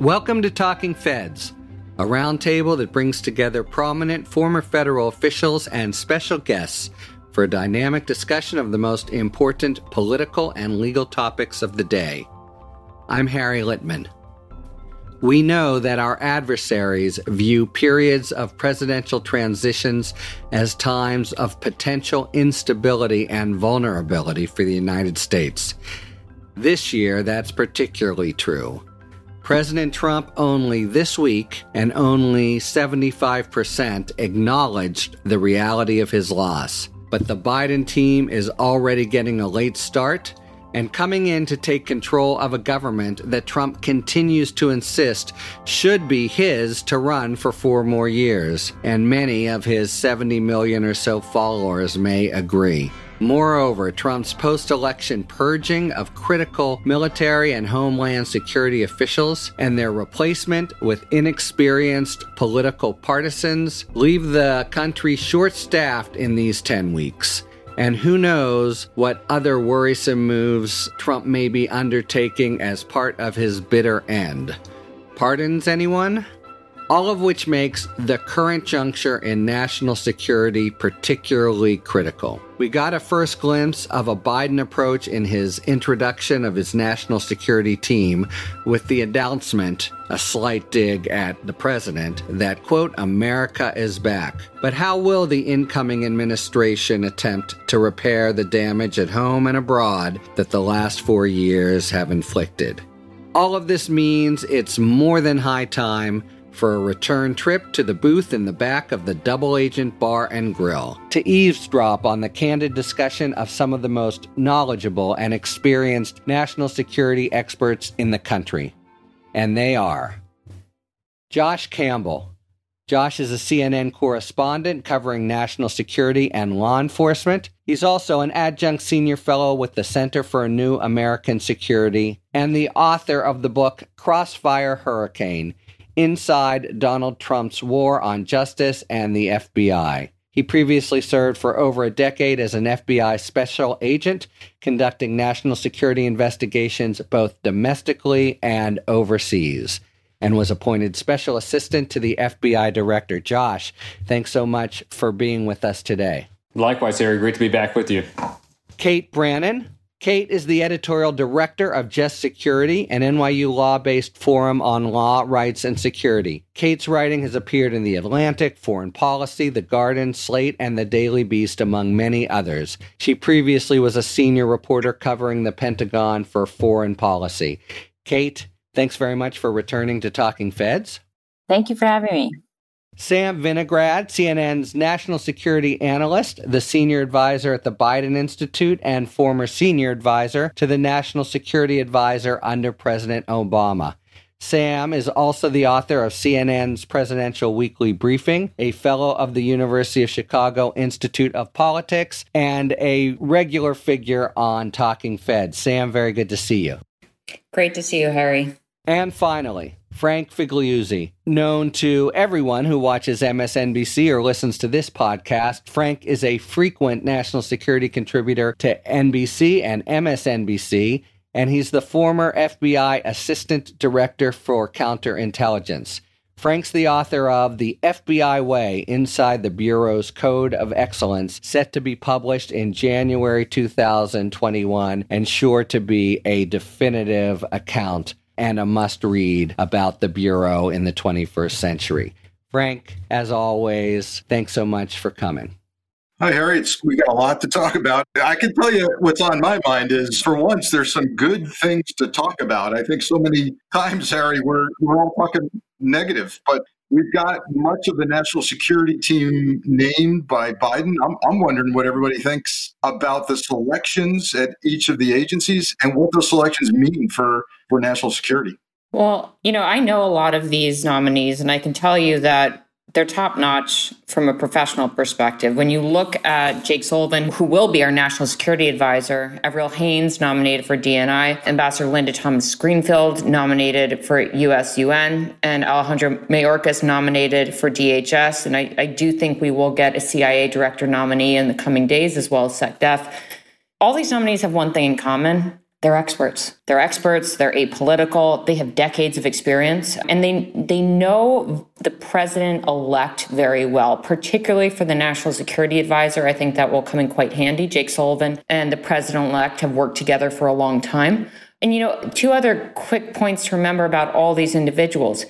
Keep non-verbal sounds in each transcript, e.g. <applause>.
Welcome to Talking Feds, a roundtable that brings together prominent former federal officials and special guests for a dynamic discussion of the most important political and legal topics of the day. I'm Harry Litman. We know that our adversaries view periods of presidential transitions as times of potential instability and vulnerability for the United States. This year, that's particularly true. President Trump only this week and only 75% acknowledged the reality of his loss. But the Biden team is already getting a late start and coming in to take control of a government that Trump continues to insist should be his to run for four more years, and many of his 70 million or so followers may agree. Moreover, Trump's post election purging of critical military and homeland security officials and their replacement with inexperienced political partisans leave the country short staffed in these 10 weeks. And who knows what other worrisome moves Trump may be undertaking as part of his bitter end. Pardons anyone? All of which makes the current juncture in national security particularly critical. We got a first glimpse of a Biden approach in his introduction of his national security team with the announcement, a slight dig at the president, that, quote, America is back. But how will the incoming administration attempt to repair the damage at home and abroad that the last four years have inflicted? All of this means it's more than high time for a return trip to the booth in the back of the Double Agent Bar and Grill to eavesdrop on the candid discussion of some of the most knowledgeable and experienced national security experts in the country. And they are Josh Campbell. Josh is a CNN correspondent covering national security and law enforcement. He's also an adjunct senior fellow with the Center for a New American Security and the author of the book Crossfire Hurricane inside Donald Trump's war on justice and the FBI. He previously served for over a decade as an FBI special agent, conducting national security investigations both domestically and overseas, and was appointed special assistant to the FBI director. Josh, thanks so much for being with us today. Likewise, Harry. Great to be back with you. Kate Brannen, Kate is the editorial director of Just Security, an NYU law based forum on law, rights, and security. Kate's writing has appeared in The Atlantic, Foreign Policy, The Guardian, Slate, and The Daily Beast, among many others. She previously was a senior reporter covering the Pentagon for Foreign Policy. Kate, thanks very much for returning to Talking Feds. Thank you for having me. Sam Vinograd, CNN's national security analyst, the senior advisor at the Biden Institute, and former senior advisor to the National Security Advisor under President Obama. Sam is also the author of CNN's Presidential Weekly Briefing, a fellow of the University of Chicago Institute of Politics, and a regular figure on Talking Fed. Sam, very good to see you. Great to see you, Harry. And finally, Frank Figliuzzi, known to everyone who watches MSNBC or listens to this podcast. Frank is a frequent national security contributor to NBC and MSNBC, and he's the former FBI Assistant Director for Counterintelligence. Frank's the author of The FBI Way Inside the Bureau's Code of Excellence, set to be published in January 2021 and sure to be a definitive account and a must read about the Bureau in the 21st century. Frank, as always, thanks so much for coming. Hi, Harry. It's, we got a lot to talk about. I can tell you what's on my mind is for once, there's some good things to talk about. I think so many times, Harry, we're, we're all talking negative, but we've got much of the national security team named by Biden. I'm, I'm wondering what everybody thinks about the selections at each of the agencies and what those selections mean for for national security? Well, you know, I know a lot of these nominees, and I can tell you that they're top notch from a professional perspective. When you look at Jake Sullivan, who will be our national security advisor, Avril Haines nominated for DNI, Ambassador Linda Thomas Greenfield nominated for USUN, and Alejandro Mayorkas nominated for DHS. And I, I do think we will get a CIA director nominee in the coming days, as well as SecDef. All these nominees have one thing in common they're experts. They're experts, they're apolitical, they have decades of experience, and they they know the president elect very well, particularly for the national security advisor. I think that will come in quite handy. Jake Sullivan and the president elect have worked together for a long time. And you know, two other quick points to remember about all these individuals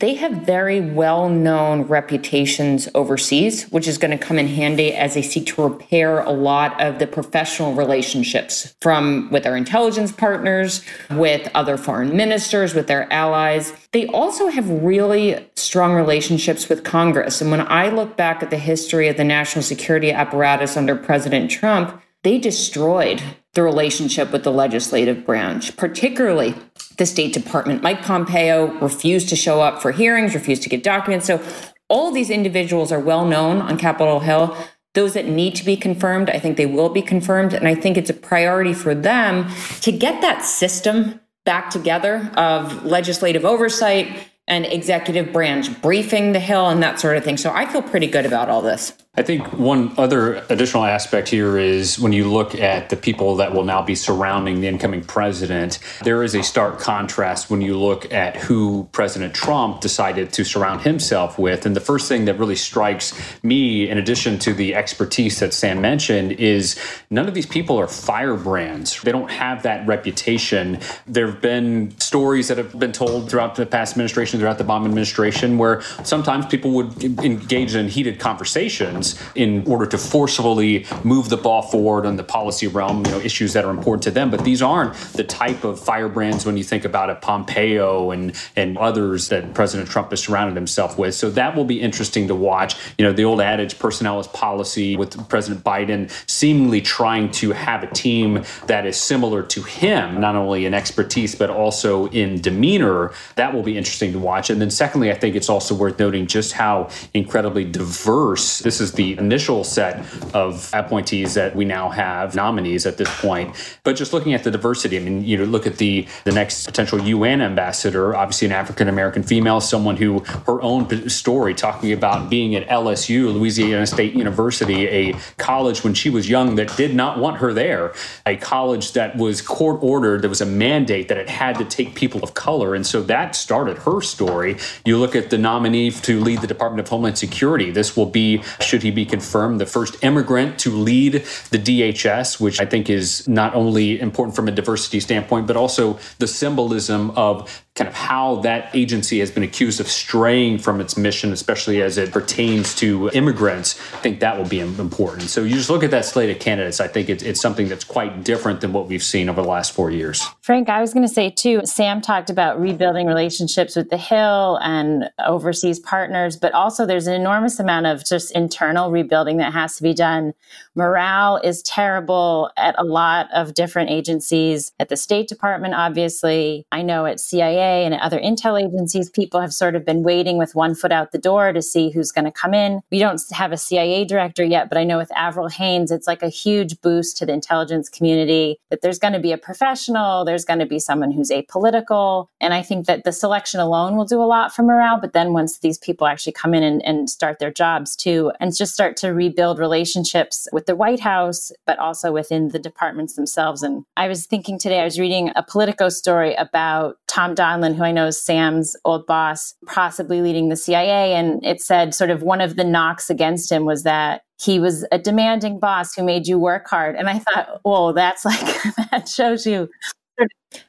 they have very well known reputations overseas, which is going to come in handy as they seek to repair a lot of the professional relationships from with their intelligence partners, with other foreign ministers, with their allies. They also have really strong relationships with Congress. And when I look back at the history of the national security apparatus under President Trump, they destroyed the relationship with the legislative branch, particularly the State Department. Mike Pompeo refused to show up for hearings, refused to get documents. So all these individuals are well known on Capitol Hill. Those that need to be confirmed, I think they will be confirmed. And I think it's a priority for them to get that system back together of legislative oversight and executive branch briefing the Hill and that sort of thing. So I feel pretty good about all this. I think one other additional aspect here is when you look at the people that will now be surrounding the incoming president, there is a stark contrast when you look at who President Trump decided to surround himself with. And the first thing that really strikes me, in addition to the expertise that Sam mentioned, is none of these people are firebrands. They don't have that reputation. There have been stories that have been told throughout the past administration, throughout the Obama administration, where sometimes people would engage in heated conversations in order to forcefully move the ball forward on the policy realm, you know, issues that are important to them. But these aren't the type of firebrands when you think about a Pompeo and and others that President Trump has surrounded himself with. So that will be interesting to watch. You know, the old adage, personnel is policy, with President Biden seemingly trying to have a team that is similar to him, not only in expertise but also in demeanor. That will be interesting to watch. And then secondly, I think it's also worth noting just how incredibly diverse this is the initial set of appointees that we now have, nominees at this point. But just looking at the diversity, I mean, you know, look at the the next potential UN ambassador, obviously an African American female, someone who her own story talking about being at LSU, Louisiana State University, a college when she was young that did not want her there, a college that was court ordered, there was a mandate that it had to take people of color. And so that started her story. You look at the nominee to lead the Department of Homeland Security. This will be, should he he be confirmed the first immigrant to lead the DHS, which I think is not only important from a diversity standpoint, but also the symbolism of kind of how that agency has been accused of straying from its mission, especially as it pertains to immigrants. I think that will be important. So you just look at that slate of candidates. I think it's, it's something that's quite different than what we've seen over the last four years. Frank, I was going to say too, Sam talked about rebuilding relationships with the Hill and overseas partners, but also there's an enormous amount of just internal rebuilding that has to be done. Morale is terrible at a lot of different agencies, at the State Department, obviously. I know at CIA and other intel agencies, people have sort of been waiting with one foot out the door to see who's going to come in. We don't have a CIA director yet, but I know with Avril Haines, it's like a huge boost to the intelligence community that there's going to be a professional, there's going to be someone who's apolitical. And I think that the selection alone will do a lot for morale. But then once these people actually come in and, and start their jobs too, and just start to rebuild relationships with the White House, but also within the departments themselves. And I was thinking today, I was reading a Politico story about Tom Donilon, who I know is Sam's old boss, possibly leading the CIA. And it said sort of one of the knocks against him was that he was a demanding boss who made you work hard. And I thought, well, that's <laughs> like, that shows you.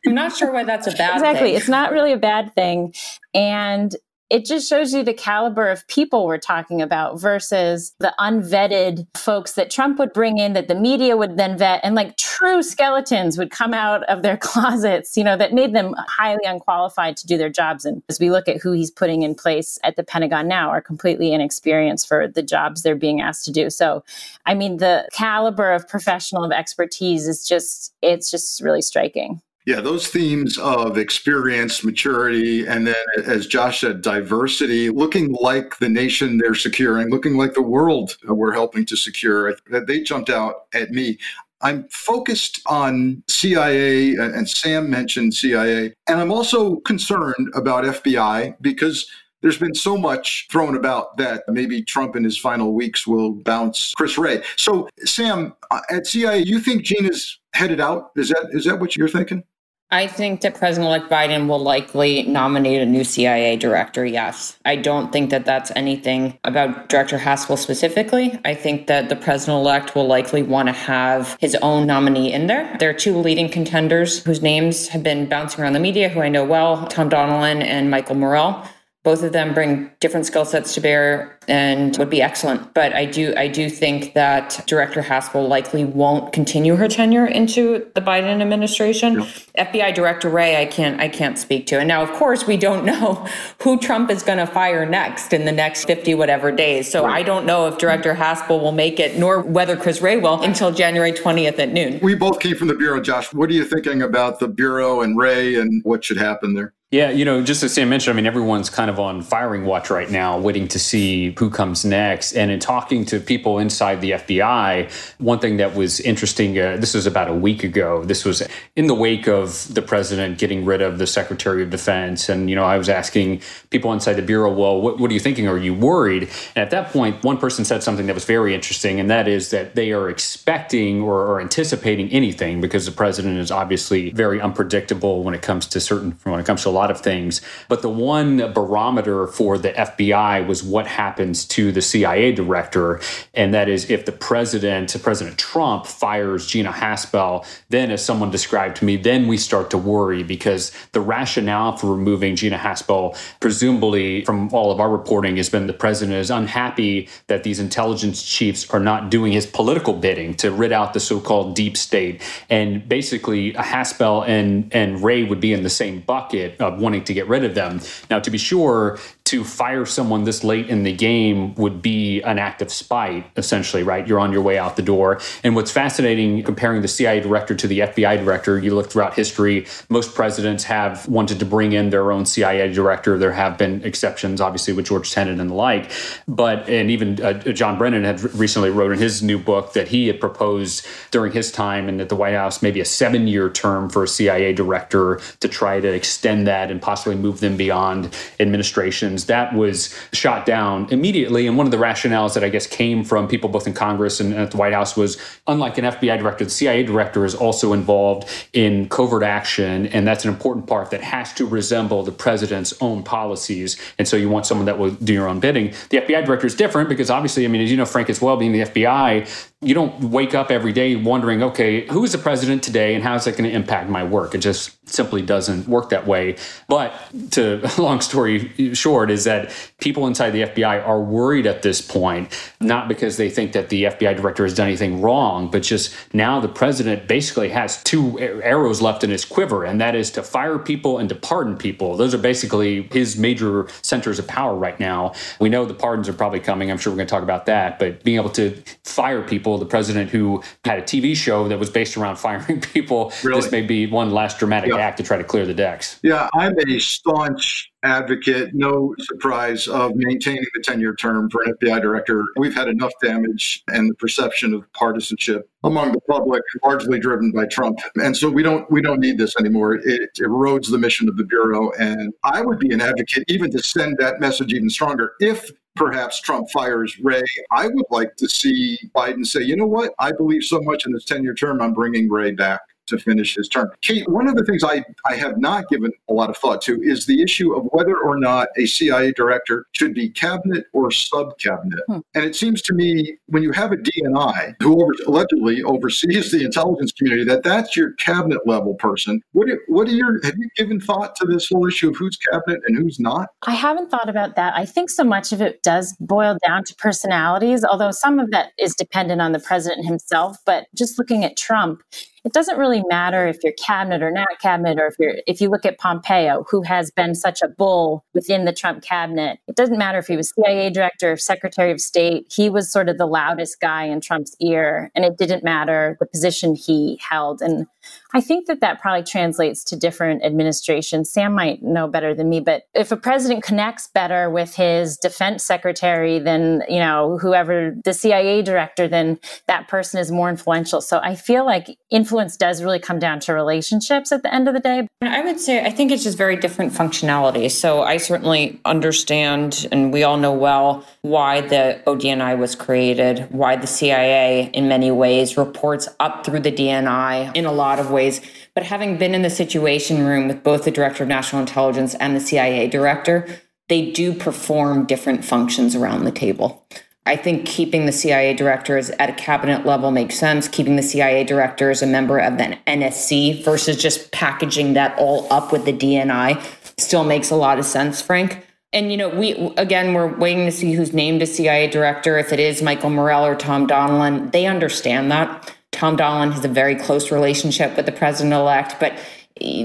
I'm not sure why that's a bad exactly. Thing. It's not really a bad thing. And it just shows you the caliber of people we're talking about versus the unvetted folks that Trump would bring in that the media would then vet and like true skeletons would come out of their <laughs> closets, you know, that made them highly unqualified to do their jobs. And as we look at who he's putting in place at the Pentagon now are completely inexperienced for the jobs they're being asked to do. So, I mean, the caliber of professional of expertise is just, it's just really striking. Yeah, those themes of experience, maturity, and then, as Josh said, diversity, looking like the nation they're securing, looking like the world we're helping to secure, they jumped out at me. I'm focused on CIA, and Sam mentioned CIA, and I'm also concerned about FBI because there's been so much thrown about that maybe Trump in his final weeks will bounce Chris Wray. So, Sam, uh, at CIA, you think Gina's headed out? Is that is that what you're thinking? I think that President elect Biden will likely nominate a new CIA director, yes. I don't think that that's anything about Director Haspel specifically. I think that the president elect will likely want to have his own nominee in there. There are two leading contenders whose names have been bouncing around the media, who I know well Tom Donilon and Michael Morell. Both of them bring different skill sets to bear and would be excellent. But I do I do think that Director Haspel likely won't continue her tenure into the Biden administration. FBI Director Wray, I can't I can't speak to. And now of course we don't <laughs> know who Trump is going to fire next in the next 50 whatever days. So right. I don't know if Director Haspel will make it nor whether Chris Wray will until January 20th at noon. We both came from the bureau, Josh. What are you thinking about the bureau and Wray and what should happen there? Yeah, you know, just as Sam mentioned, I mean, everyone's kind of on firing watch right now, waiting to see who comes next. And in talking to people inside the FBI, one thing that was interesting, uh, this was about a week ago. This was in the wake of the president getting rid of the Secretary of Defense. And, you know, I was asking people inside the Bureau, well, what, what are you thinking? Are you worried? And at that point, one person said something that was very interesting, and that is that they are expecting or, or anticipating anything because the president is obviously very unpredictable when it comes to certain, when it comes to a lot of things. But the one barometer for the FBI was what happens to the CIA director. And that is if the president, President Trump, fires Gina Haspel, then, as someone described to me, then we start to worry because the rationale for removing Gina Haspel, presumably from all of our reporting, has been the president is unhappy that these intelligence chiefs are not doing his political bidding to rid out the so called deep state. And basically, Haspel and, and Wray would be in the same bucket of wanting to get rid of them. Now, to be sure, to fire someone this late in the game would be an act of spite, essentially, right? You're on your way out the door. And what's fascinating comparing the CIA director to the FBI director, you look throughout history, most presidents have wanted to bring in their own CIA director. There have been exceptions, obviously, with George Tenet and the like. But, and even uh, John Brennan had recently wrote in his new book that he had proposed during his time and at the White House maybe a seven year term for a CIA director to try to extend that and possibly move them beyond administrations that was shot down immediately. And one of the rationales that I guess came from people both in Congress and at the White House was unlike an FBI director, the CIA director is also involved in covert action. And that's an important part that has to resemble the president's own policies. And so you want someone that will do your own bidding. The FBI director is different because obviously, I mean, as you know, Frank, as well, being the FBI, you don't wake up every day wondering, okay, who is the president today and how is that going to impact my work? It just simply doesn't work that way. But to <laughs> long story short is that people inside the FBI are worried at this point, not because they think that the FBI director has done anything wrong, but just now the president basically has two arrows left in his quiver, and that is to fire people and to pardon people. Those are basically his major centers of power right now. We know the pardons are probably coming. I'm sure we're going to talk about that, but being able to fire people people, the president who had a TV show that was based around <laughs> firing people. Really? This may be one last dramatic yeah. act to try to clear the decks. Yeah, I'm a staunch advocate, no surprise, of maintaining the 10 year term for an FBI director. We've had enough damage and the perception of partisanship among the public, largely driven by Trump. And so we don't we don't need this anymore. It erodes the mission of the Bureau. And I would be an advocate even to send that message even stronger. If perhaps Trump fires Wray. I would like to see Biden say, you know what? I believe so much in this 10 year term, I'm bringing Wray back to finish his term. Kate, one of the things I, I have not given a lot of thought to is the issue of whether or not a CIA director should be cabinet or sub cabinet. Hmm. And it seems to me when you have a DNI who over, allegedly oversees the intelligence community, that that's your cabinet level person. What what are your, have you given thought to this whole issue of who's cabinet and who's not? I haven't thought about that. I think so much of it does boil down to personalities, although some of that is dependent on the president himself. But just looking at Trump, it doesn't really matter if you're cabinet or not cabinet, or if you're if you look at Pompeo, who has been such a bull within the Trump cabinet. It doesn't matter if he was CIA director, Secretary of State. He was sort of the loudest guy in Trump's ear, and it didn't matter the position he held. And I think that that probably translates to different administrations. Sam might know better than me, but if a president connects better with his defense secretary than, you know, whoever the CIA director, then that person is more influential. So I feel like influence does really come down to relationships at the end of the day. I would say I think it's just very different functionality. So I certainly understand, and we all know well why the ODNI was created, why the CIA, in many ways, reports up through the DNI in a lot of ways. But having been in the Situation Room with both the Director of National Intelligence and the CIA Director, they do perform different functions around the table. I think keeping the CIA directors at a cabinet level makes sense. Keeping the CIA director as a member of the NSC versus just packaging that all up with the DNI still makes a lot of sense, Frank. And you know, we again we're waiting to see who's named as CIA director. If it is Michael Morell or Tom Donilon, they understand that. Tom Donilon has a very close relationship with the president elect, but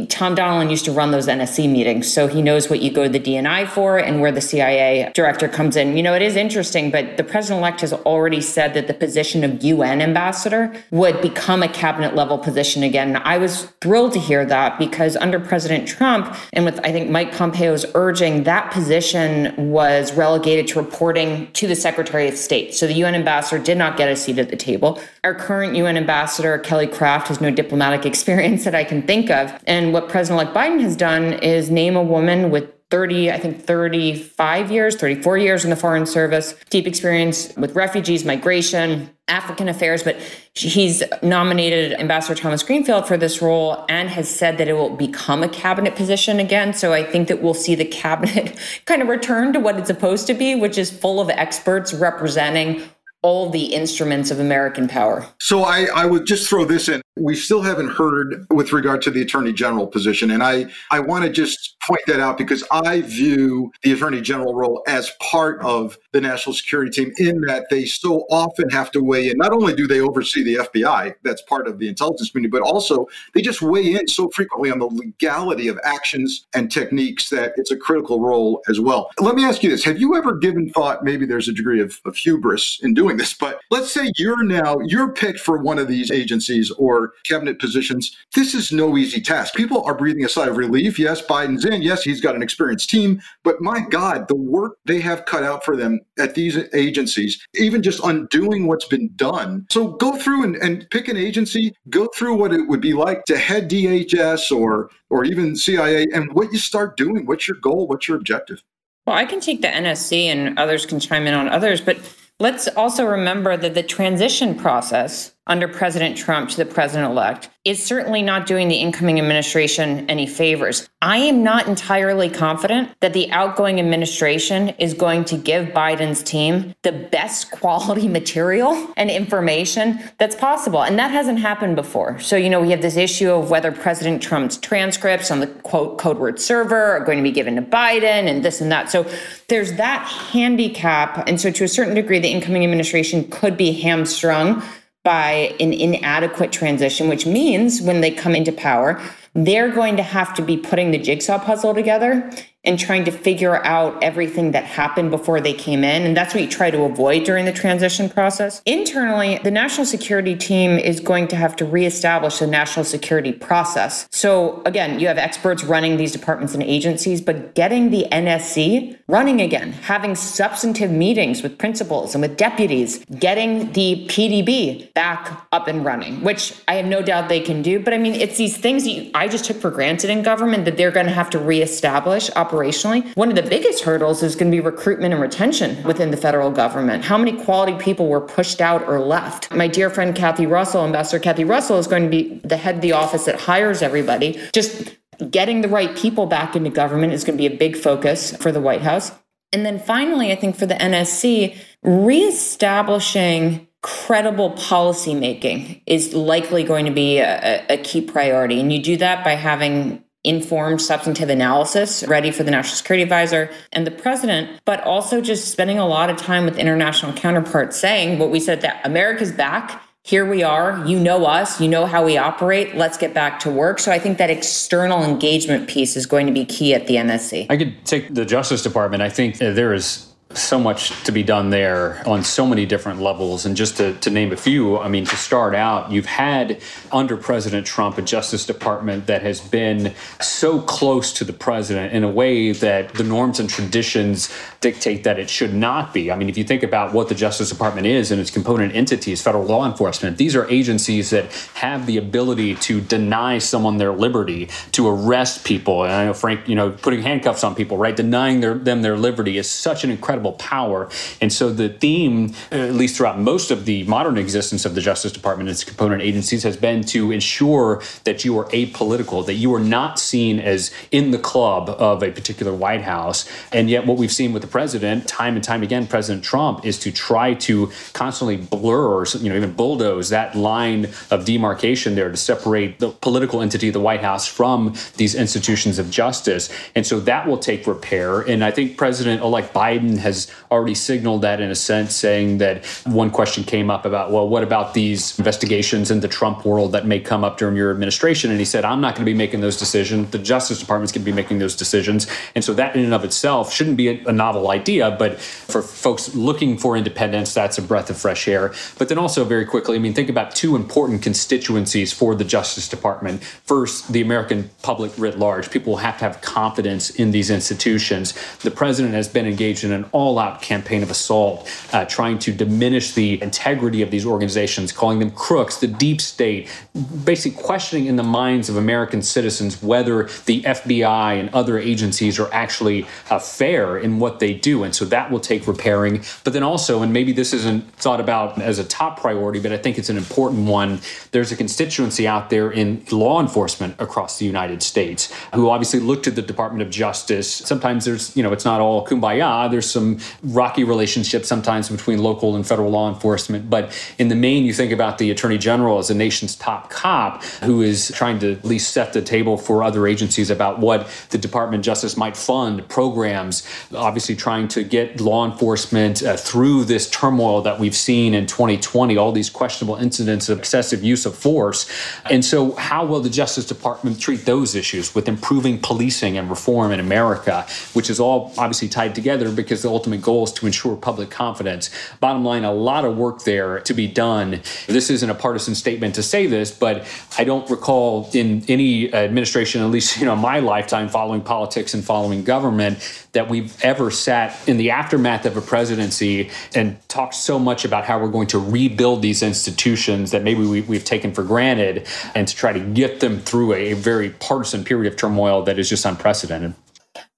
Tom Donilon used to run those NSC meetings, so he knows what you go to the DNI for and where the CIA director comes in. You know, it is interesting, but the president elect has already said that the position of UN ambassador would become a cabinet level position again. I was thrilled to hear that because under President Trump and with I think Mike Pompeo's urging, that position was relegated to reporting to the Secretary of State. So the UN ambassador did not get a seat at the table. Our current UN ambassador, Kelly Craft, has no diplomatic <laughs> experience that I can think of. And what President elect Biden has done is name a woman with 30, I think 35 years, 34 years in the Foreign Service, deep experience with refugees, migration, African affairs, but he's nominated Ambassador Thomas Greenfield for this role and has said that it will become a cabinet position again. So I think that we'll see the <laughs> cabinet kind of return to what it's supposed to be, which is full of experts representing all the instruments of American power. So I, I would just throw this in. We still haven't heard with regard to the attorney general position. And I, I want to just point that out because I view the attorney general role as part of the national security team in that they so often have to weigh in. Not only do they oversee the FBI, that's part of the intelligence community, but also they just weigh in so frequently on the legality of actions and techniques that it's a critical role as well. Let me ask you this Have you ever given thought, maybe there's a degree of, of hubris in doing this, but let's say you're now, you're picked for one of these agencies or cabinet positions. This is no easy task. People are breathing a sigh of relief. Yes, Biden's in. Yes, he's got an experienced team. But my God, the work they have cut out for them at these agencies, even just undoing what's been done. So go through and, and pick an agency, go through what it would be like to head DHS or or even CIA and what you start doing. What's your goal? What's your objective? Well, I can take the NSC and others can chime in on others, but let's also remember that the transition process under President Trump to the president elect is certainly not doing the incoming administration any favors. I am not entirely confident that the outgoing administration is going to give Biden's team the best <laughs> quality material and information that's possible. And that hasn't happened before. So, you know, we have this issue of whether President Trump's transcripts on the quote code word server are going to be given to Biden and this and that. So there's that handicap. And so, to a certain degree, the incoming administration could be hamstrung by an inadequate transition, which means when they come into power, they're going to have to be putting the jigsaw puzzle together and trying to figure out everything that happened before they came in. And that's what you try to avoid during the transition process. Internally, the national security team is going to have to reestablish the national security process. So, again, you have experts running these departments and agencies, but getting the NSC running again, having substantive meetings with principals and with deputies, getting the PDB back up and running, which I have no doubt they can do. But I mean, it's these things that you, I just took for granted in government that they're going to have to reestablish operationally. One of the biggest hurdles is going to be recruitment and retention within the federal government. How many quality people were pushed out or left? My dear friend Kathy Russell, Ambassador Kathy Russell, is going to be the head of the office that hires everybody. Just getting the right people back into government is going to be a big focus for the White House. And then finally, I think for the NSC, reestablishing credible policymaking is likely going to be a, a, key priority. And you do that by having informed substantive analysis ready for the national security advisor and the president, but also just spending a lot of time with international counterparts saying what we said that America's back. Here we are. You know us. You know how we operate. Let's get back to work. So I think that external engagement piece is going to be key at the NSC. I could take the Justice Department. I think uh, there is so much to be done there on so many different levels. And just to, to name a few, I mean, to start out, you've had under President Trump a Justice Department that has been so close to the president in a way that the norms and traditions dictate that it should not be. I mean, if you think about what the Justice Department is and its component entities, federal law enforcement, these are agencies that have the ability to deny someone their liberty, to arrest people. And I know Frank, you know, putting handcuffs on people, right? Denying their, them their liberty is such an incredible power. And so the theme, uh, at least throughout most of the modern existence of the Justice Department and its component agencies, has been to ensure that you are apolitical, that you are not seen as in the club of a particular White House. And yet, what we've seen with the president, time and time again, President Trump, is to try to constantly blur or you know even bulldoze that line of demarcation there to separate the political entity the White House from these institutions of justice. And so that will take repair. And I think President-elect Biden has already signaled that in a sense, saying that one question came up about, well, what about these investigations in the Trump world that may come up during your administration? And he said, I'm not going to be making those decisions. The Justice Department's going to be making those decisions. And so that in and of itself shouldn't be a, a novel idea, but for folks looking for independence, that's a breath of fresh air. But then also very quickly, I mean, think about two important constituencies for the Justice Department. First, the American public writ large. People have to have confidence in these institutions. The president has been engaged in an all out campaign of assault, uh, trying to diminish the integrity of these organizations, calling them crooks, the deep state, basically questioning in the minds of American citizens whether the FBI and other agencies are actually uh, fair in what they do. And so that will take repairing. But then also, and maybe this isn't thought about as a top priority, but I think it's an important one. There's a constituency out there in law enforcement across the United States who obviously look to the Department of Justice. Sometimes there's, you know, it's not all kumbaya. There's some rocky relationships sometimes between local and federal law enforcement. But in the main, you think about the Attorney General as the nation's top cop who is trying to at least set the table for other agencies about what the Department of Justice might fund, programs, obviously trying to get law enforcement uh, through this turmoil that we've seen in 2020, all these questionable incidents of excessive use of force. And so, how will the Justice Department treat those issues with improving policing and reform in America, which is all obviously tied together because the ultimate goal is to ensure public confidence? Bottom line, a lot of work there to be done. This isn't a partisan statement to say this, but I don't recall in any administration, at least you know my lifetime following politics and following government, that we've ever sat in the aftermath of a presidency and talked so much about how we're going to rebuild these institutions that maybe we, have taken for granted and to try to get them through a, a very partisan period of turmoil that is just unprecedented.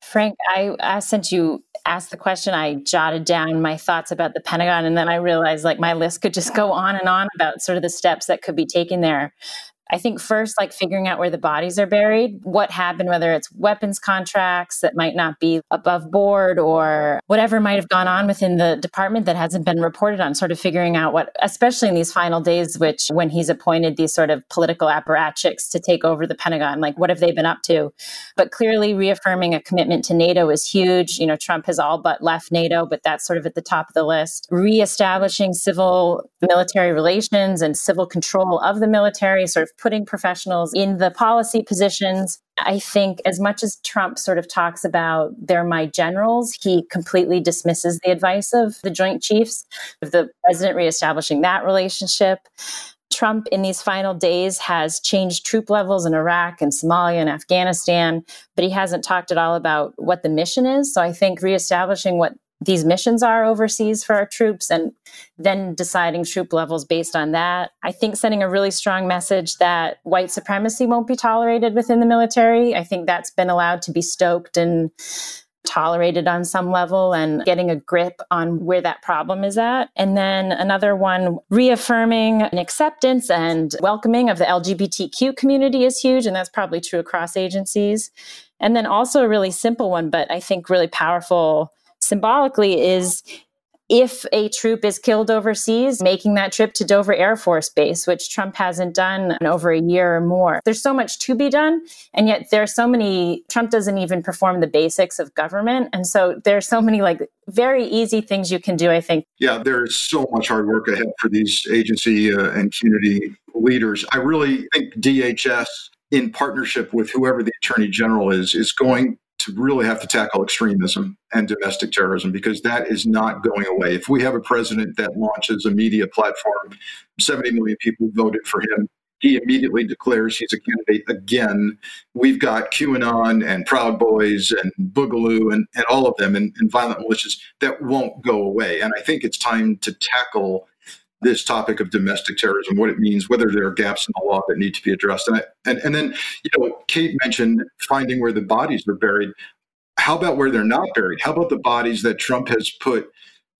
Frank, I, I since you asked the question, I jotted down my thoughts about the Pentagon, and then I realized like my list could just go on and on about sort of the steps that could be taken there. I think first, like figuring out where the bodies are buried, what happened, whether it's weapons contracts that might not be above board or whatever might have gone on within the department that hasn't been reported on, sort of figuring out what, especially in these final days, which when he's appointed these sort of political apparatchiks to take over the Pentagon, like what have they been up to? But clearly reaffirming a commitment to NATO is huge. You know, Trump has all but left NATO, but that's sort of at the top of the list. Reestablishing civil military relations and civil control of the military, sort of putting professionals in the policy positions. I think as much as Trump sort of talks about they're my generals, he completely dismisses the advice of the Joint Chiefs, of the president reestablishing that relationship. Trump in these final days has changed troop levels in Iraq and Somalia and Afghanistan, but he hasn't talked at all about what the mission is. So I think reestablishing what these missions are overseas for our troops and then deciding troop levels based on that. I think sending a really strong message that white supremacy won't be tolerated within the military. I think that's been allowed to be stoked and tolerated on some level and getting a grip on where that problem is at. And then another one, reaffirming an acceptance and welcoming of the LGBTQ community is huge. And that's probably true across agencies. And then also a really simple one, but I think really powerful symbolically is if a troop is killed overseas, making that trip to Dover Air Force Base, which Trump hasn't done in over a year or more. There's so much to be done. And yet there are so many, Trump doesn't even perform the basics of government. And so there's so many like very easy things you can do, I think. Yeah, there's so much hard work ahead for these agency uh, and community leaders. I really think DHS, in partnership with whoever the attorney general is, is going to really have to tackle extremism and domestic terrorism because that is not going away. If we have a president that launches a media platform, 70 million people voted for him. He immediately declares he's a candidate again. We've got QAnon and Proud Boys and Boogaloo and, and all of them and, and violent militias that won't go away. And I think it's time to tackle this topic of domestic terrorism, what it means, whether there are gaps in the law that need to be addressed. And, I, and, and then, you know, Kate mentioned finding where the bodies are buried. How about where they're not buried? How about the bodies that Trump has put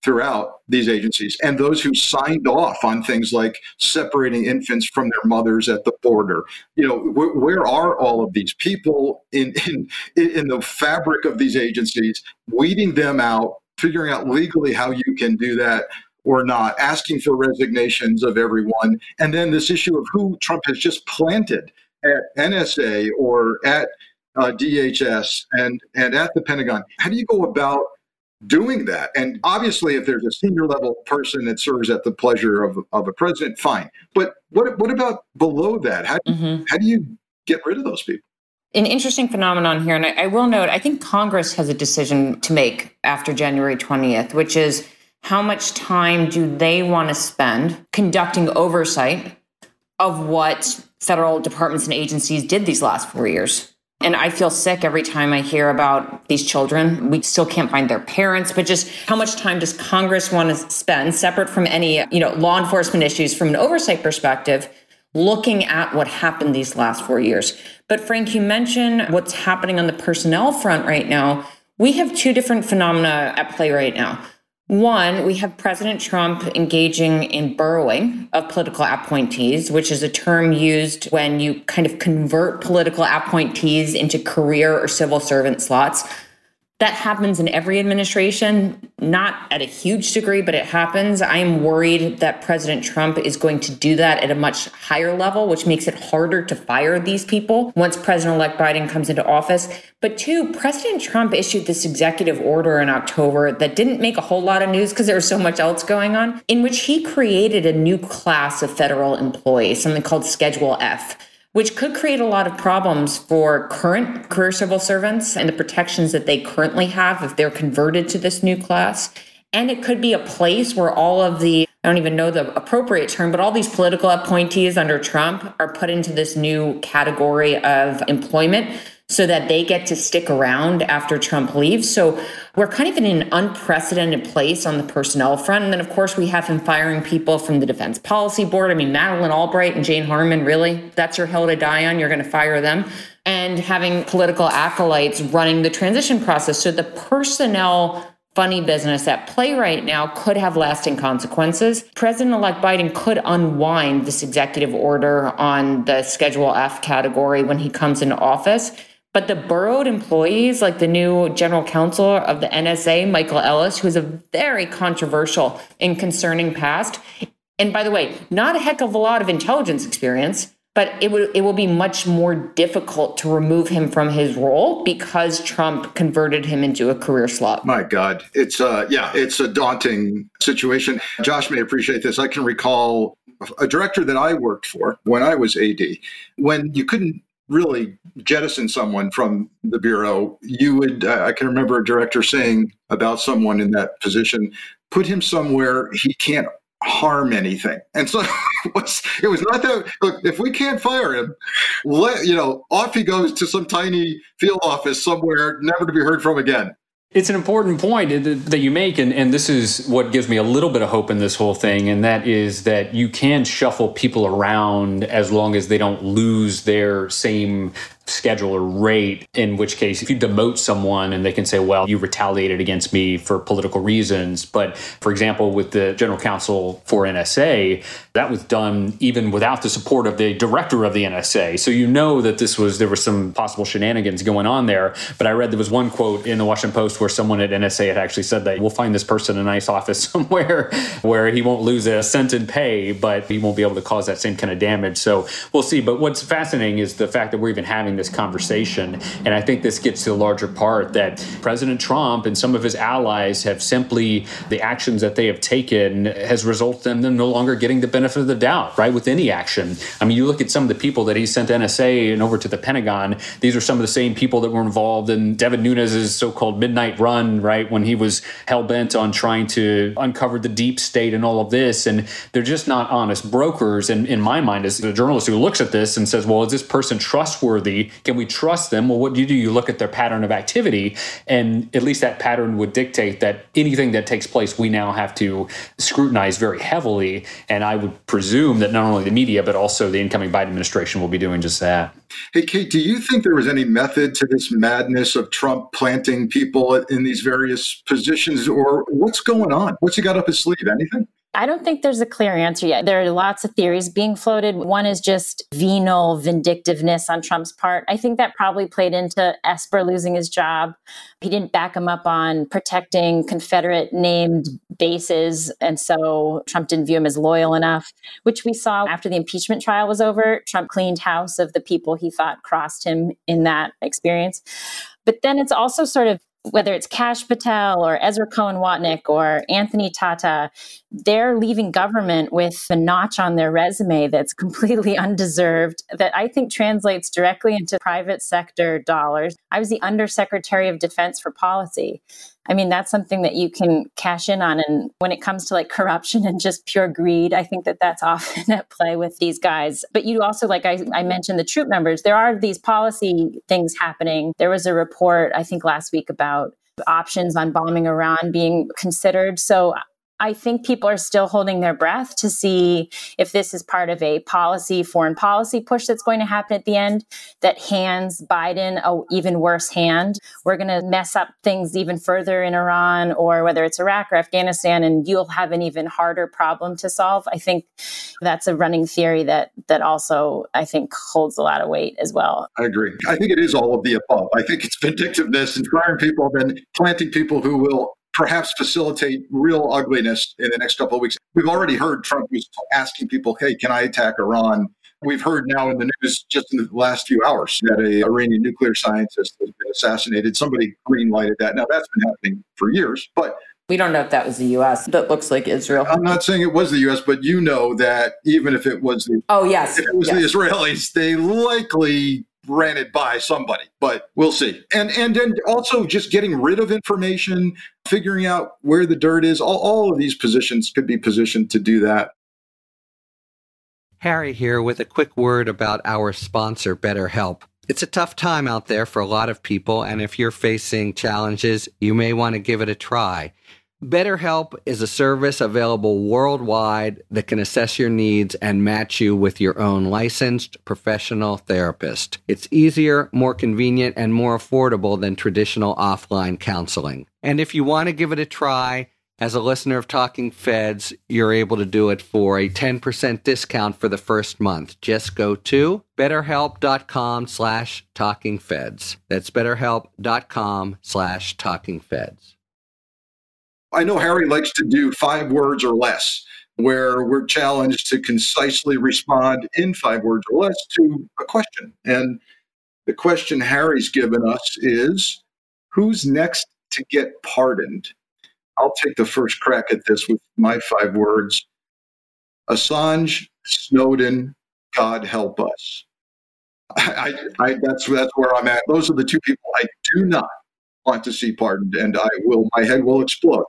throughout these agencies and those who signed off on things like separating infants from their mothers at the border? You know, wh- where are all of these people in, in, in the fabric of these agencies, weeding them out, figuring out legally how you can do that or not, asking for resignations of everyone. And then this issue of who Trump has just planted at NSA or at uh, DHS and, and at the Pentagon. How do you go about doing that? And obviously, if there's a senior level person that serves at the pleasure of, of a president, fine. But what, what about below that? How, mm-hmm. how do you get rid of those people? An interesting phenomenon here, and I, I will note, I think Congress has a decision to make after January 20th, which is how much time do they want to spend conducting oversight of what federal departments and agencies did these last four years? And I feel sick every time I hear about these children. We still can't find their parents, but just how much time does Congress want to spend separate from any, you know, law enforcement issues from an oversight perspective, looking at what happened these last four years? But Frank, you mentioned what's happening on the personnel front right now. We have two different phenomena at play right now. One, we have President Trump engaging in burrowing of political appointees, which is a term used when you kind of convert political appointees into career or civil servant slots. That happens in every administration, not at a huge degree, but it happens. I am worried that President Trump is going to do that at a much higher level, which makes it harder to fire these people once President elect Biden comes into office. But two, President Trump issued this executive order in October that didn't make a whole lot of news because there was so much else going on, in which he created a new class of federal employees, something called Schedule F which could create a lot of problems for current career civil servants and the protections that they currently have if they're converted to this new class. And it could be a place where all of the, I don't even know the appropriate term, but all these political appointees under Trump are put into this new category of employment so that they get to stick around after Trump leaves. So we're kind of in an unprecedented place on the personnel front. And then, of course, we have him firing people from the Defense Policy Board. I mean, Madeleine Albright and Jane Harman, really? That's your hill to die on? You're going to fire them? And having political acolytes running the transition process. So the personnel funny business at play right now could have lasting consequences. President elect Biden could unwind this executive order on the Schedule F category when he comes into office. But the burrowed employees, like the new general counsel of the NSA, Michael Ellis, who's a very controversial and concerning past, and by the way, not a heck of a lot of intelligence experience, but it would it will be much more difficult to remove him from his role because Trump converted him into a career slot. My God, it's uh yeah, it's a daunting situation. Josh may appreciate this. I can recall a director that I worked for when I was AD, when you couldn't really jettison someone from the bureau, you would, uh, I can remember a director saying about someone in that position, put him somewhere he can't harm anything. And so <laughs> it was, it was not that, look, if we can't fire him, let, you know, off he goes to some tiny field office somewhere, never to be heard from again. It's an important point that you make, and, and this is what gives me a little bit of hope in this whole thing, and that is that you can shuffle people around as long as they don't lose their same schedule or rate, in which case, if you demote someone and they can say, well, you retaliated against me for political reasons. But for example, with the general counsel for NSA, that was done even without the support of the director of the NSA. So you know that this was, there was some possible shenanigans going on there. But I read there was one quote in the Washington Post where someone at NSA had actually said that we'll find this person a nice office <laughs> somewhere where he won't lose a cent in pay, but he won't be able to cause that same kind of damage. So we'll see. But what's fascinating is the fact that we're even having this conversation. And I think this gets to the larger part that President Trump and some of his allies have simply, the actions that they have taken has resulted in them no longer getting the benefit of the doubt, right, with any action. I mean, you look at some of the people that he sent NSA and over to the Pentagon, these are some of the same people that were involved in Devin Nunes' so called midnight run, right, when he was hell bent on trying to uncover the deep state and all of this. And they're just not honest brokers. And in my mind, as a journalist who looks at this and says, well, is this person trustworthy? Can we trust them? Well, what do you do? You look at their pattern of activity, and at least that pattern would dictate that anything that takes place, we now have to scrutinize very heavily. And I would presume that not only the media, but also the incoming Biden administration will be doing just that. Hey, Kate, do you think there was any method to this madness of Trump planting people in these various positions, or what's going on? What's he got up his sleeve? Anything? I don't think there's a clear answer yet. There are lots of theories being floated. One is just venal vindictiveness on Trump's part. I think that probably played into Esper losing his job. He didn't back him up on protecting Confederate named bases. And so Trump didn't view him as loyal enough, which we saw after the impeachment trial was over. Trump cleaned house of the people he thought crossed him in that experience. But then it's also sort of whether it's Kash Patel or Ezra Cohen Watnick or Anthony Tata, they're leaving government with a notch on their resume that's completely <laughs> undeserved, that I think translates directly into private sector dollars. I was the Undersecretary of Defense for Policy. I mean, that's something that you can cash in on. And when it comes to like corruption and just pure greed, I think that that's <laughs> often at play with these guys. But you also, like I, I mentioned, the troop members, there are these policy things happening. There was a report, I think, last week about options on bombing Iran being considered. So I think people are still holding their breath to see if this is part of a policy, foreign policy push that's going to happen at the end that hands Biden a even worse hand. We're going to mess up things even further in Iran or whether it's Iraq or Afghanistan, and you'll have an even harder problem to solve. I think that's a running theory that that also I think holds a lot of weight as well. I agree. I think it is all of the above. I think it's vindictiveness and firing people and planting people who will perhaps facilitate real ugliness in the next couple of weeks. We've already heard Trump was asking people, hey, can I attack Iran? We've heard now in the news just in the last few hours that a Iranian nuclear scientist has been assassinated. Somebody green lighted that. Now that's been happening for years, but we don't know if that was the U.S. That looks like Israel. I'm not saying it was the U.S., but you know that even if it was the oh yes, if it was yes. the Israelis, they likely ran it by somebody, but we'll see. And and then also just getting rid of information, figuring out where the dirt is. All, all of these positions could be positioned to do that. Harry here with a quick word about our sponsor, BetterHelp. It's a tough time out there for a lot of people, and if you're facing challenges, you may want to give it a try. BetterHelp is a service available worldwide that can assess your needs and match you with your own licensed professional therapist. It's easier, more convenient, and more affordable than traditional offline counseling. And if you want to give it a try, as a listener of Talking Feds, you're able to do it for a 10% discount for the first month. Just go to betterhelp.com slash talkingfeds. That's betterhelp.com slash talkingfeds. I know Harry likes to do five words or less, where we're challenged to concisely respond in five words or less to a question. And the question Harry's given us is who's next to get pardoned? I'll take the first crack at this with my five words Assange, Snowden, God help us. I, I, that's, that's where I'm at. Those are the two people I do not want to see pardoned, and I will, my head will explode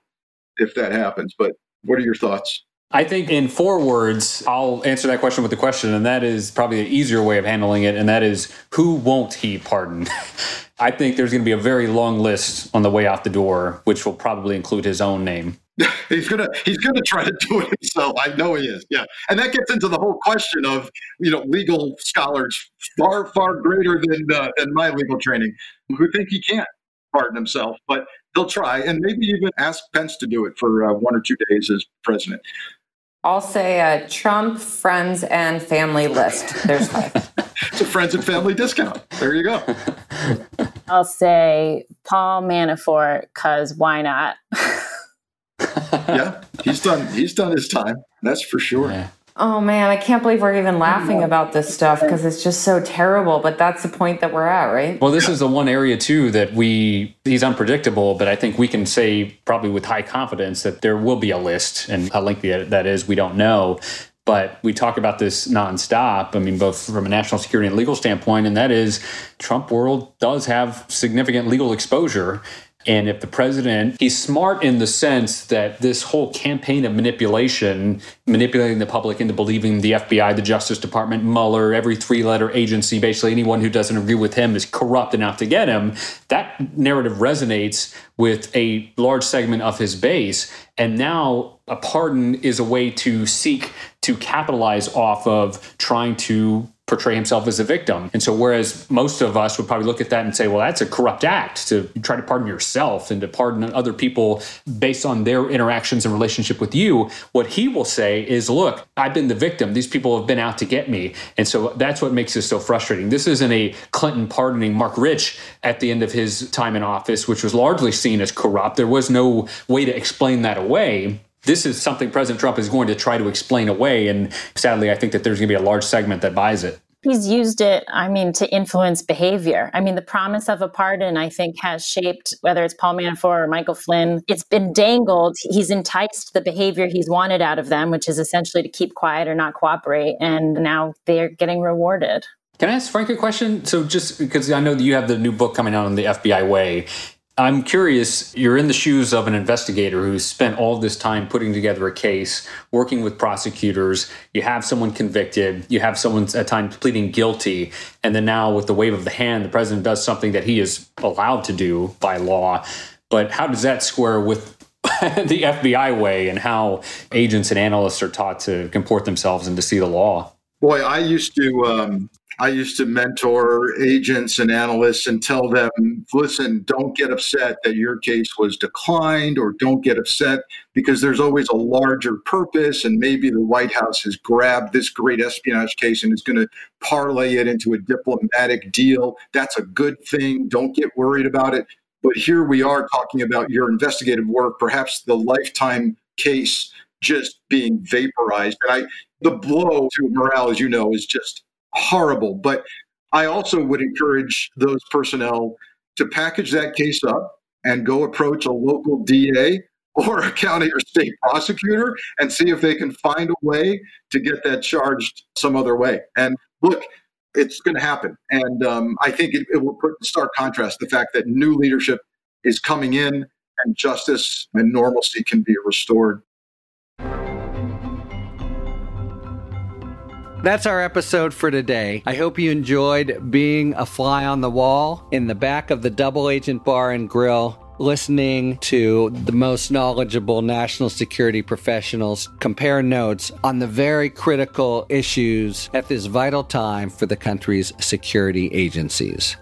if that happens. But what are your thoughts? I think in four words, I'll answer that question with a question, and that is probably an easier way of handling it, and that is who won't he pardon? <laughs> I think there's going to be a very long list on the way out the door, which will probably include his own name. <laughs> he's gonna he's gonna try to do it himself. I know he is. Yeah, and that gets into the whole question of you know legal scholars far far greater than uh, than my legal training who think he can't pardon himself, but they'll try and maybe even ask Pence to do it for uh, one or two days as president. I'll say a Trump friends and family list. There's five. <laughs> it's a friends and family discount. There you go. <laughs> I'll say Paul Manafort because why not? <laughs> yeah, he's done. He's done his time. That's for sure. Yeah. Oh man, I can't believe we're even laughing about this stuff because it's just so terrible. But that's the point that we're at, right? Well, this is the one area too that we he's unpredictable, but I think we can say probably with high confidence that there will be a list, and how lengthy that is, we don't know. But we talk about this nonstop. I mean, both from a national security and legal standpoint, and that is Trump world does have significant legal exposure. And if the president, he's smart in the sense that this whole campaign of manipulation, manipulating the public into believing the FBI, the Justice Department, Mueller, every three letter agency, basically anyone who doesn't agree with him is corrupt enough to get him, that narrative resonates with a large segment of his base. And now a pardon is a way to seek to capitalize off of trying to portray himself as a victim. And so, whereas most of us would probably look at that and say, well, that's a corrupt act to try to pardon yourself and to pardon other people based on their interactions and relationship with you, what he will say is, look, I've been the victim. These people have been out to get me. And so that's what makes this so frustrating. This isn't a Clinton pardoning Marc Rich at the end of his time in office, which was largely seen as corrupt. There was no way to explain that away this is something President Trump is going to try to explain away. And sadly, I think that there's going to be a large segment that buys it. He's used it, I mean, to influence behavior. I mean, the promise of a pardon, I think, has shaped whether it's Paul Manafort or Michael Flynn. It's been dangled. He's enticed the behavior he's wanted out of them, which is essentially to keep quiet or not cooperate. And now they're getting rewarded. Can I ask Frank a question? So, just because I know that you have the new book coming out on the FBI way, I'm curious, you're in the shoes of an investigator who's spent all this time putting together a case, working with prosecutors. You have someone convicted, you have someone at times pleading guilty, and then now with the wave of the hand, the president does something that he is allowed to do by law. But how does that square with <laughs> the FBI way and how agents and analysts are taught to comport themselves and to see the law? Boy, I used to um, I used to mentor agents and analysts and tell them, listen, don't get upset that your case was declined, or don't get upset because there's always a larger purpose. And maybe the White House has grabbed this great espionage case and is going to parlay it into a diplomatic deal. That's a good thing. Don't get worried about it. But here we are talking about your investigative work, perhaps the lifetime case just being vaporized. And I, the blow to morale, as you know, is just horrible. But I also would encourage those personnel to package that case up and go approach a local DA or a county or state prosecutor and see if they can find a way to get that charged some other way. And look, it's going to happen. And um, I think it, it will put in stark contrast the fact that new leadership is coming in and justice and normalcy can be restored. That's our episode for today. I hope you enjoyed being a fly on the wall in the back of the Double Agent Bar and Grill listening to the most knowledgeable national security professionals compare notes on the very critical issues at this vital time for the country's security agencies.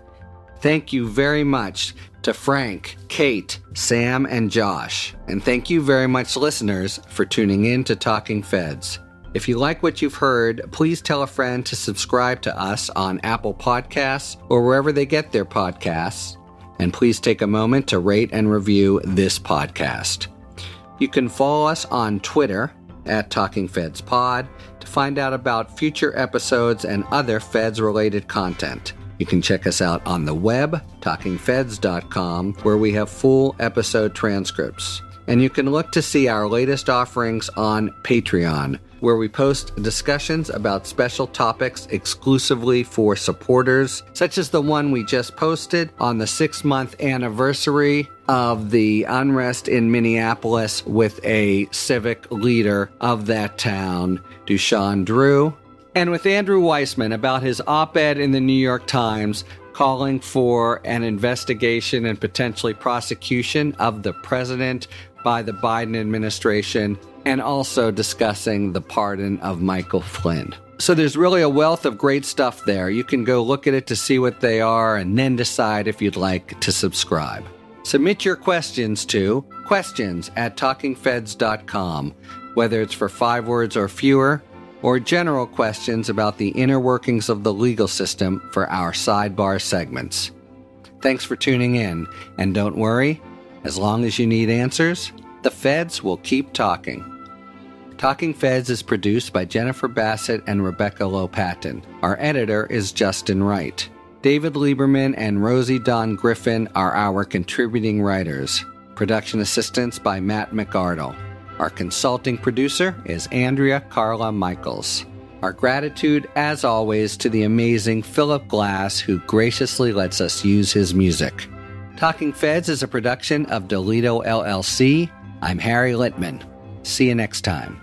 Thank you very much to Frank, Kate, Sam, and Josh. And thank you very much, listeners, for tuning in to Talking Feds. If you like what you've heard, please tell a friend to subscribe to us on Apple Podcasts or wherever they get their podcasts. And please take a moment to rate and review this podcast. You can follow us on Twitter at Talking Feds Pod to find out about future episodes and other Feds related content. You can check us out on the web, talkingfeds.com, where we have full episode transcripts. And you can look to see our latest offerings on Patreon, where we post discussions about special topics exclusively for supporters, such as the one we just posted on the six month anniversary of the unrest in Minneapolis with a civic leader of that town, Duchesne Drew, and with Andrew Weissmann about his op ed in the New York Times calling for an investigation and potentially prosecution of the president by the Biden administration and also discussing the pardon of Michael Flynn. So there's really a wealth of great stuff there. You can go look at it to see what they are and then decide if you'd like to subscribe. Submit your questions to questions at talkingfeds.com, whether it's for five words or fewer, or general questions about the inner workings of the legal system for our sidebar segments. Thanks for tuning in, and don't worry, as long as you need answers, the feds will keep talking. Talking Feds is produced by Jennifer Bassett and Rebecca Lopatin. Our editor is Justin Wright. David Lieberman and Rosie Don Griffin are our contributing writers. Production assistance by Matt McArdle. Our consulting producer is Andrea Carla Michaels. Our gratitude, as always, to the amazing Philip Glass, who graciously lets us use his music. Talking Feds is a production of Delito LLC. I'm Harry Litman. See you next time.